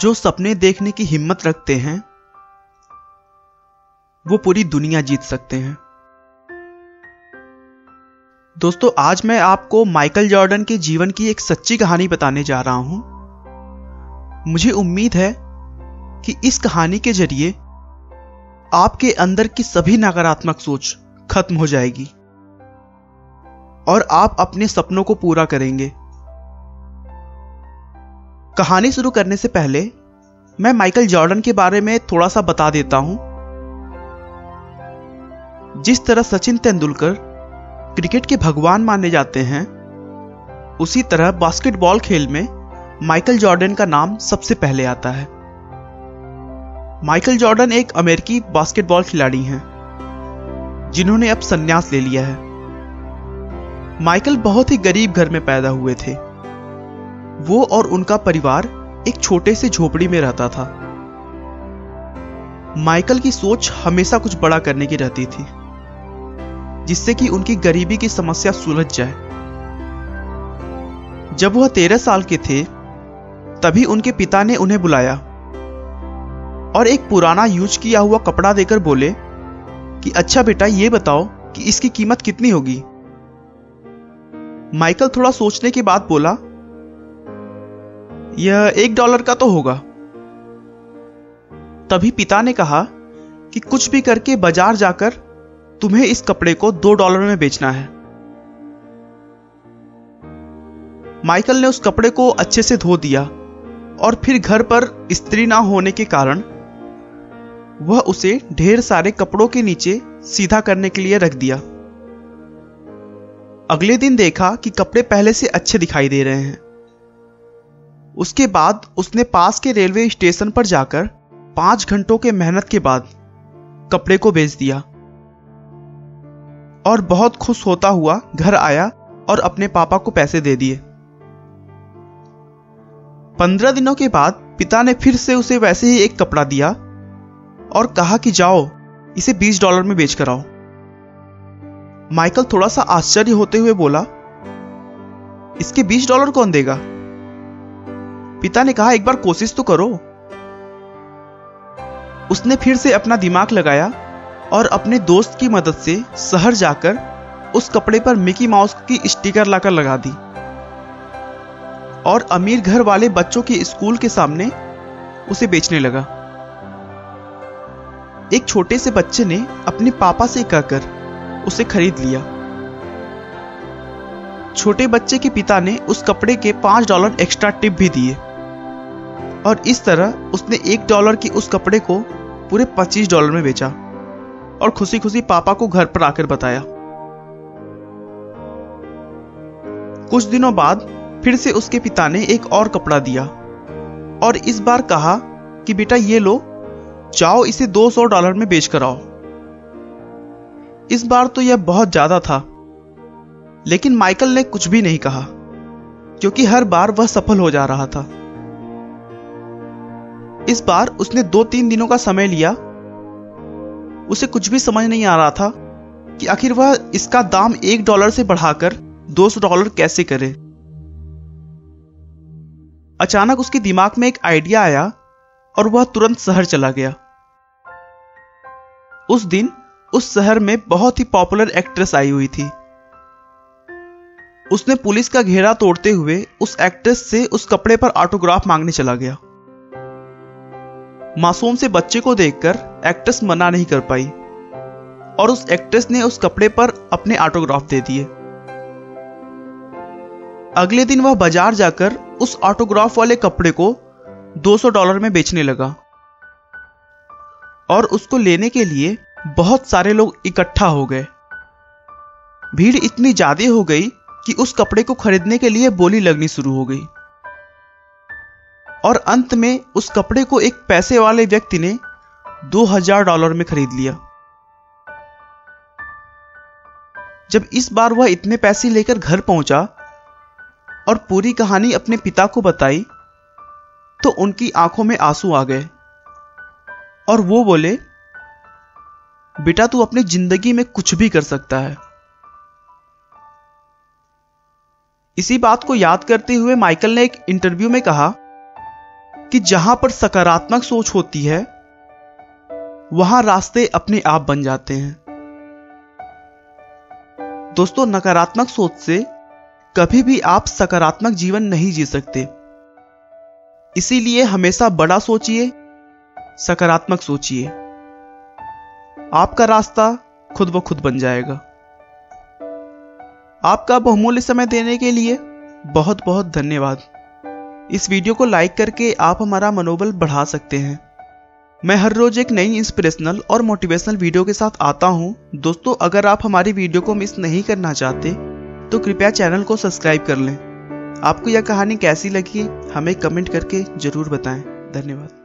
जो सपने देखने की हिम्मत रखते हैं, वो पूरी दुनिया जीत सकते हैं। दोस्तों, आज मैं आपको माइकल जॉर्डन के जीवन की एक सच्ची कहानी बताने जा रहा हूँ। मुझे उम्मीद है कि इस कहानी के ज़रिए आपके अंदर की सभी नकारात्मक सोच खत्म हो जाएगी और आप अपने सपनों को पूरा करेंगे। कहानी शुरू करने से पहले मैं माइकल जॉर्डन के बारे में थोड़ा सा बता देता हूँ। जिस तरह सचिन तेंदुलकर क्रिकेट के भगवान माने जाते हैं, उसी तरह बास्केटबॉल खेल में माइकल जॉर्डन का नाम सबसे पहले आता है। माइकल जॉर्डन एक अमेरिकी बास्केटबॉल खिलाड़ी हैं, जिन्होंने अब संन्यास ले लिया है। माइकल बहुत ही गरीब घर में पैदा हुए थे। वो और उनका परिवार एक छोटे से झोपड़ी में रहता था। माइकल की सोच हमेशा कुछ बड़ा करने की रहती थी, जिससे कि उनकी गरीबी की समस्या सुलझ जाए। जब वह तेरह साल के थे, तभी उनके पिता ने उन्हें बुलाया और एक पुराना यूज़ किया हुआ कपड़ा देकर बोले कि अच्छा बेटा, ये बताओ कि इसकी कीमत कितनी होगी? माइकल थोड़ा सोचने के बाद बोला यह एक डॉलर का तो होगा। तभी पिता ने कहा कि कुछ भी करके बाज़ार जाकर तुम्हें इस कपड़े को दो डॉलर में बेचना है। माइकल ने उस कपड़े को अच्छे से धो दिया और फिर घर पर स्त्री ना होने के कारण वह उसे ढेर सारे कपड़ों के नीचे सीधा करने के लिए रख दिया। अगले दिन देखा कि कपड़े पहले से अच्छे दिखाई दे रहे हैं। उसके बाद उसने पास के रेलवे स्टेशन पर जाकर पाँच घंटों के मेहनत के बाद कपड़े को बेच दिया। और बहुत खुश होता हुआ घर आया और अपने पापा को पैसे दे दिए। पंद्रह दिनों के बाद पिता ने फिर से उसे वैसे ही एक कपड़ा दिया और कहा कि जाओ, इसे बीस डॉलर में बेच कर आओ माइकल थोड़ा सा आश्चर्य होते हुए बोला, इसके बीस डॉलर कौन देगा? पिता ने कहा, एक बार कोशिश तो करो। उसने फिर से अपना दिमाग लगाया और अपने दोस्त की मदद से शहर जाकर उस कपड़े पर मिकी माउस की स्टिकर लाकर लगा दी और अमीर घर वाले बच्चों के स्कूल के सामने उसे बेचने लगा। एक छोटे से बच्चे ने अपने पापा से कहकर उसे खरीद लिया। छोटे बच्चे के पिता ने उस कपड़े के पाँच डॉलर एक्स्ट्रा टिप भी दिए। और इस तरह उसने एक डॉलर की उस कपड़े को पूरे पच्चीस डॉलर में बेचा और खुशी खुशी पापा को घर पर आकर बताया। कुछ दिनों बाद फिर से उसके पिता ने एक और कपड़ा दिया और इस बार कहा कि, बेटा, ये लो, जाओ इसे 200 डॉलर में बेच कर आओ। इस बार तो यह बहुत ज़्यादा था, लेकिन माइकल ने कुछ भी नहीं कहा, क्योंकि हर बार वह सफल हो जा रहा था। इस बार उसने दो तीन दिनों का समय लिया। उसे कुछ भी समझ नहीं आ रहा था कि आखिर वह इसका दाम एक डॉलर से बढ़ाकर दो सौ डॉलर कैसे करे। अचानक उसके दिमाग में एक आइडिया आया और वह तुरंत शहर चला गया। उस दिन उस शहर में बहुत ही पॉपुलर एक्ट्रेस आई हुई थी। उसने पुलिस का घेरा तोड़ते हुए उस एक्ट्रेस से उस कपड़े पर ऑटोग्राफ मांगने चला गया। मासूम से बच्चे को देखकर एक्ट्रेस मना नहीं कर पाई और उस एक्ट्रेस ने उस कपड़े पर अपने ऑटोग्राफ दे दिए। अगले दिन वह बाज़ार जाकर उस ऑटोग्राफ वाले कपड़े को 200 डॉलर में बेचने लगा और उसको लेने के लिए बहुत सारे लोग इकट्ठा हो गए। भीड़ इतनी ज़्यादा हो गई कि उस कपड़े को खरीदने के लिए बोली लगनी शुरू हो गई। और अंत में उस कपड़े को एक पैसे वाले व्यक्ति ने 2000 डॉलर में खरीद लिया। जब इस बार वह इतने पैसे लेकर घर पहुँचा और पूरी कहानी अपने पिता को बताई तो उनकी आँखों में आँसू आ गए और वो बोले, बेटा, तू अपनी ज़िंदगी में कुछ भी कर सकता है। इसी बात को याद करते हुए माइकल ने एक इंटरव्यू में कहा कि जहाँ पर सकारात्मक सोच होती है, वहाँ रास्ते अपने आप बन जाते हैं। दोस्तों, नकारात्मक सोच से कभी भी आप सकारात्मक जीवन नहीं जी सकते। इसीलिए हमेशा बड़ा सोचिए, सकारात्मक सोचिए। आपका रास्ता खुद ब खुद बन जाएगा। आपका बहुमूल्य समय देने के लिए बहुत बहुत धन्यवाद। इस वीडियो को लाइक करके आप हमारा मनोबल बढ़ा सकते हैं। मैं हर रोज एक नई इंस्पिरेशनल और मोटिवेशनल वीडियो के साथ आता हूँ। दोस्तों, अगर आप हमारी वीडियो को मिस नहीं करना चाहते तो कृपया चैनल को सब्सक्राइब कर लें। आपको यह कहानी कैसी लगी, हमें कमेंट करके ज़रूर बताएँ। धन्यवाद।